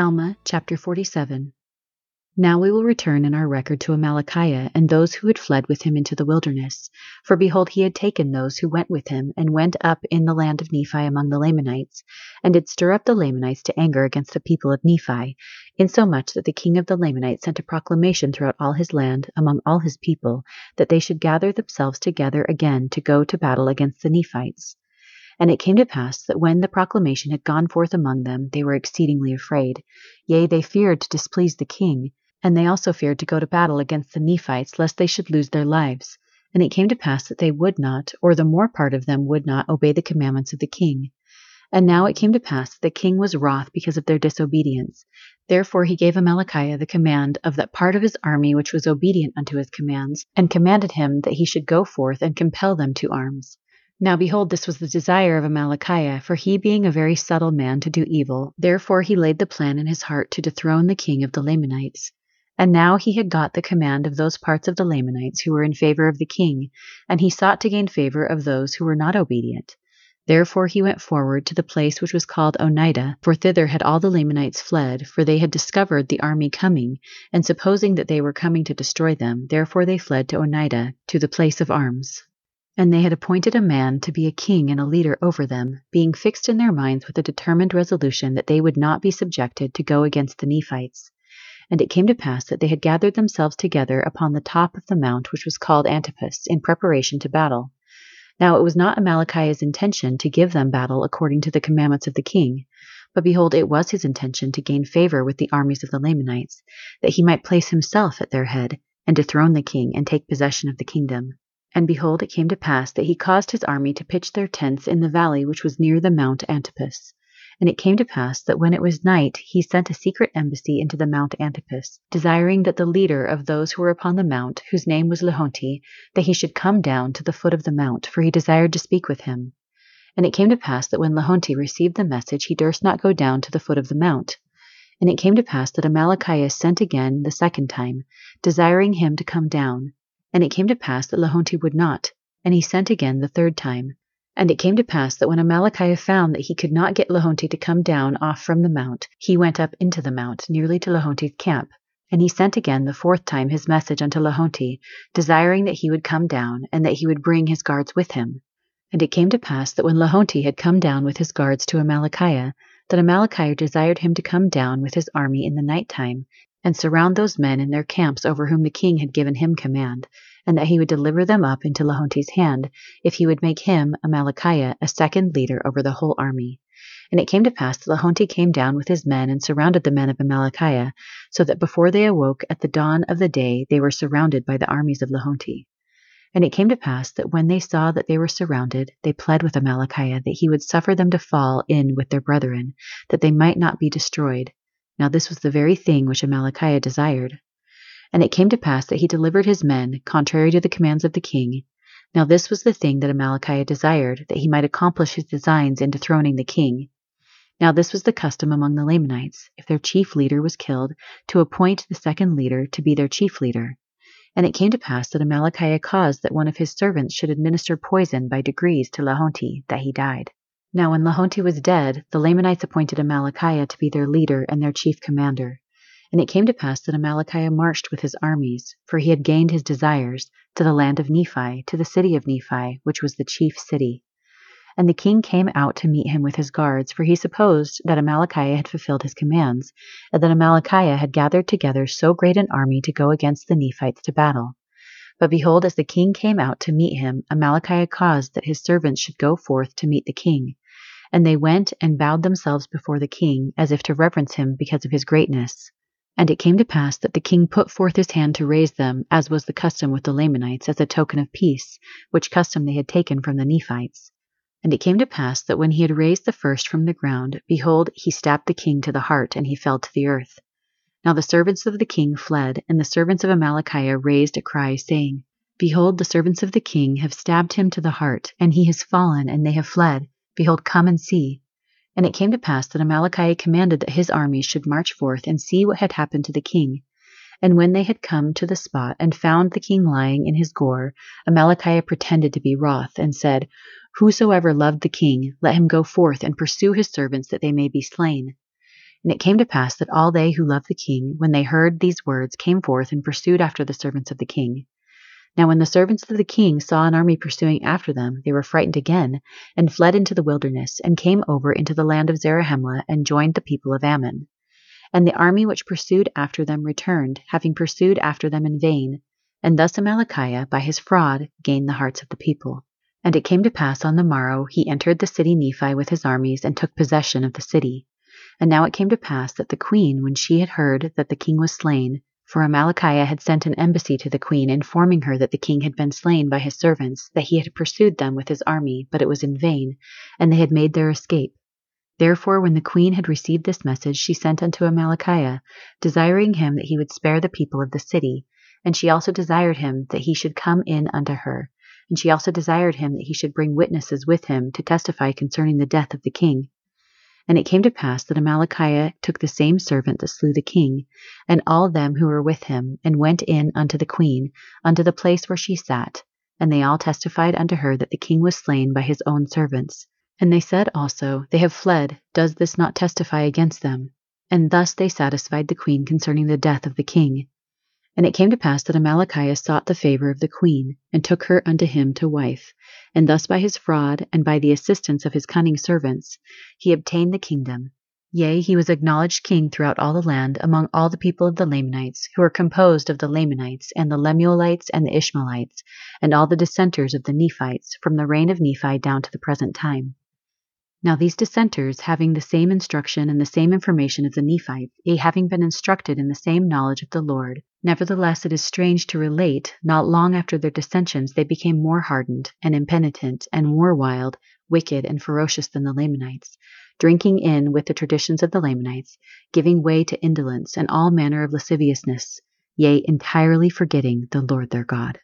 Alma chapter 47 Now we will return in our record to Amalickiah and those who had fled with him into the wilderness. For behold, he had taken those who went with him, and went up in the land of Nephi among the Lamanites, and did stir up the Lamanites to anger against the people of Nephi, insomuch that the king of the Lamanites sent a proclamation throughout all his land, among all his people, that they should gather themselves together again to go to battle against the Nephites. And it came to pass that when the proclamation had gone forth among them, they were exceedingly afraid. Yea, they feared to displease the king, and they also feared to go to battle against the Nephites, lest they should lose their lives. And it came to pass that they would not, or the more part of them would not, obey the commandments of the king. And now it came to pass that the king was wroth because of their disobedience. Therefore he gave Amalickiah the command of that part of his army which was obedient unto his commands, and commanded him that he should go forth and compel them to arms. Now behold, this was the desire of Amalickiah, for he being a very subtle man to do evil, therefore he laid the plan in his heart to dethrone the king of the Lamanites. And now he had got the command of those parts of the Lamanites who were in favor of the king, and he sought to gain favor of those who were not obedient. Therefore he went forward to the place which was called Onidah, for thither had all the Lamanites fled, for they had discovered the army coming, and supposing that they were coming to destroy them, therefore they fled to Onidah, to the place of arms. And they had appointed a man to be a king and a leader over them, being fixed in their minds with a determined resolution that they would not be subjected to go against the Nephites. And it came to pass that they had gathered themselves together upon the top of the mount which was called Antipas, in preparation to battle. Now it was not Amalickiah's intention to give them battle according to the commandments of the king, but behold, it was his intention to gain favor with the armies of the Lamanites, that he might place himself at their head, and dethrone the king, and take possession of the kingdom. And behold, it came to pass that he caused his army to pitch their tents in the valley which was near the mount Antipas. And it came to pass that when it was night, he sent a secret embassy into the mount Antipas, desiring that the leader of those who were upon the mount, whose name was Lehonti, that he should come down to the foot of the mount, for he desired to speak with him. And it came to pass that when Lehonti received the message, he durst not go down to the foot of the mount. And it came to pass that Amalickiah sent again the second time, desiring him to come down. And it came to pass that Lehonti would not, and he sent again the third time. And it came to pass that when Amalickiah found that he could not get Lehonti to come down off from the mount, he went up into the mount, nearly to Lehonti's camp. And he sent again the fourth time his message unto Lehonti, desiring that he would come down, and that he would bring his guards with him. And it came to pass that when Lehonti had come down with his guards to Amalickiah, that Amalickiah desired him to come down with his army in the night time, and surround those men in their camps over whom the king had given him command, and that he would deliver them up into Lehonti's hand, if he would make him, Amalickiah, a second leader over the whole army. And it came to pass that Lehonti came down with his men and surrounded the men of Amalickiah, so that before they awoke at the dawn of the day they were surrounded by the armies of Lehonti. And it came to pass that when they saw that they were surrounded, they pled with Amalickiah that he would suffer them to fall in with their brethren, that they might not be destroyed. Now this was the very thing which Amalickiah desired. And it came to pass that he delivered his men, contrary to the commands of the king. Now this was the thing that Amalickiah desired, that he might accomplish his designs in dethroning the king. Now this was the custom among the Lamanites, if their chief leader was killed, to appoint the second leader to be their chief leader. And it came to pass that Amalickiah caused that one of his servants should administer poison by degrees to Lehonti, that he died. Now when Lehonti was dead, the Lamanites appointed Amalickiah to be their leader and their chief commander. And it came to pass that Amalickiah marched with his armies, for he had gained his desires, to the land of Nephi, to the city of Nephi, which was the chief city. And the king came out to meet him with his guards, for he supposed that Amalickiah had fulfilled his commands, and that Amalickiah had gathered together so great an army to go against the Nephites to battle. But behold, as the king came out to meet him, Amalickiah caused that his servants should go forth to meet the king. And they went and bowed themselves before the king, as if to reverence him because of his greatness. And it came to pass that the king put forth his hand to raise them, as was the custom with the Lamanites, as a token of peace, which custom they had taken from the Nephites. And it came to pass that when he had raised the first from the ground, behold, he stabbed the king to the heart, and he fell to the earth. Now the servants of the king fled, and the servants of Amalickiah raised a cry, saying, Behold, the servants of the king have stabbed him to the heart, and he has fallen, and they have fled. Behold, come and see. And it came to pass that Amalickiah commanded that his armies should march forth and see what had happened to the king. And when they had come to the spot and found the king lying in his gore, Amalickiah pretended to be wroth, and said, Whosoever loved the king, let him go forth and pursue his servants that they may be slain. And it came to pass that all they who loved the king, when they heard these words, came forth and pursued after the servants of the king. Now when the servants of the king saw an army pursuing after them, they were frightened again, and fled into the wilderness, and came over into the land of Zarahemla, and joined the people of Ammon. And the army which pursued after them returned, having pursued after them in vain. And thus Amalickiah, by his fraud, gained the hearts of the people. And it came to pass on the morrow he entered the city Nephi with his armies, and took possession of the city. And now it came to pass that the queen, when she had heard that the king was slain, for Amalickiah had sent an embassy to the queen, informing her that the king had been slain by his servants, that he had pursued them with his army, but it was in vain, and they had made their escape. Therefore, when the queen had received this message, she sent unto Amalickiah, desiring him that he would spare the people of the city. And she also desired him that he should come in unto her. And she also desired him that he should bring witnesses with him to testify concerning the death of the king. And it came to pass that Amalickiah took the same servant that slew the king, and all them who were with him, and went in unto the queen, unto the place where she sat. And they all testified unto her that the king was slain by his own servants. And they said also, They have fled, does this not testify against them? And thus they satisfied the queen concerning the death of the king. And it came to pass that Amalickiah sought the favor of the queen, and took her unto him to wife. And thus by his fraud, and by the assistance of his cunning servants, he obtained the kingdom. Yea, he was acknowledged king throughout all the land, among all the people of the Lamanites, who were composed of the Lamanites, and the Lemuelites, and the Ishmaelites, and all the dissenters of the Nephites, from the reign of Nephi down to the present time. Now these dissenters, having the same instruction and the same information of the Nephites, yea, having been instructed in the same knowledge of the Lord, nevertheless it is strange to relate, not long after their dissensions they became more hardened, and impenitent, and more wild, wicked, and ferocious than the Lamanites, drinking in with the traditions of the Lamanites, giving way to indolence and all manner of lasciviousness, yea, entirely forgetting the Lord their God.